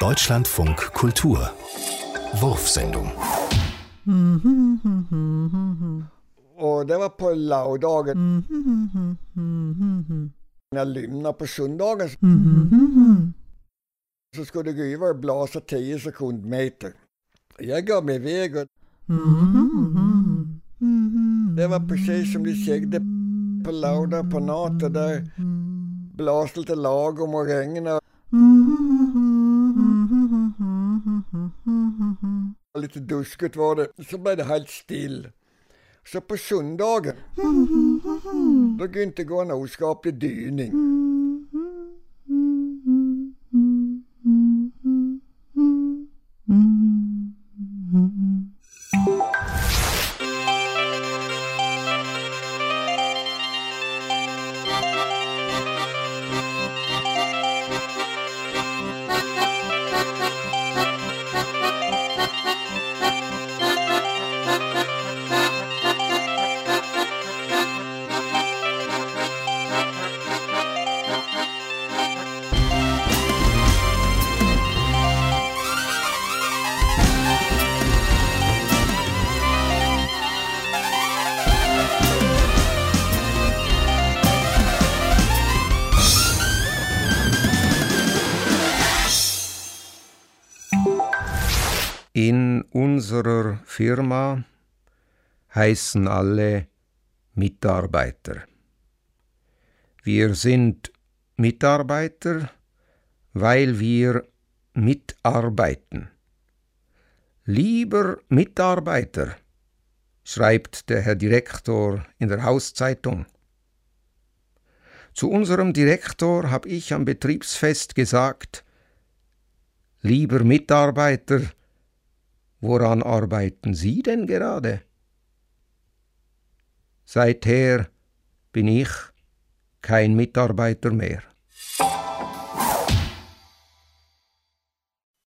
Deutschlandfunk Kultur Wurfsendung Och det var på lördagen. När jag lämnade på söndagen så skulle det gå över och blåsa 10 sekundmeter. Jag gav mig iväg och det var precis som de sägde på lördag på natten där blåste lite lagom och regnade. litt dusket var det. Så ble det helt stille. Så på søndagen Da begynte det å gå en skapelig dyning. Mm. In unserer Firma heißen alle Mitarbeiter. Wir sind Mitarbeiter, weil wir mitarbeiten. Lieber Mitarbeiter, schreibt der Herr Direktor in der Hauszeitung. Zu unserem Direktor habe ich am Betriebsfest gesagt, Lieber Mitarbeiter, Woran arbeiten Sie denn gerade? Seither bin ich kein Mitarbeiter mehr.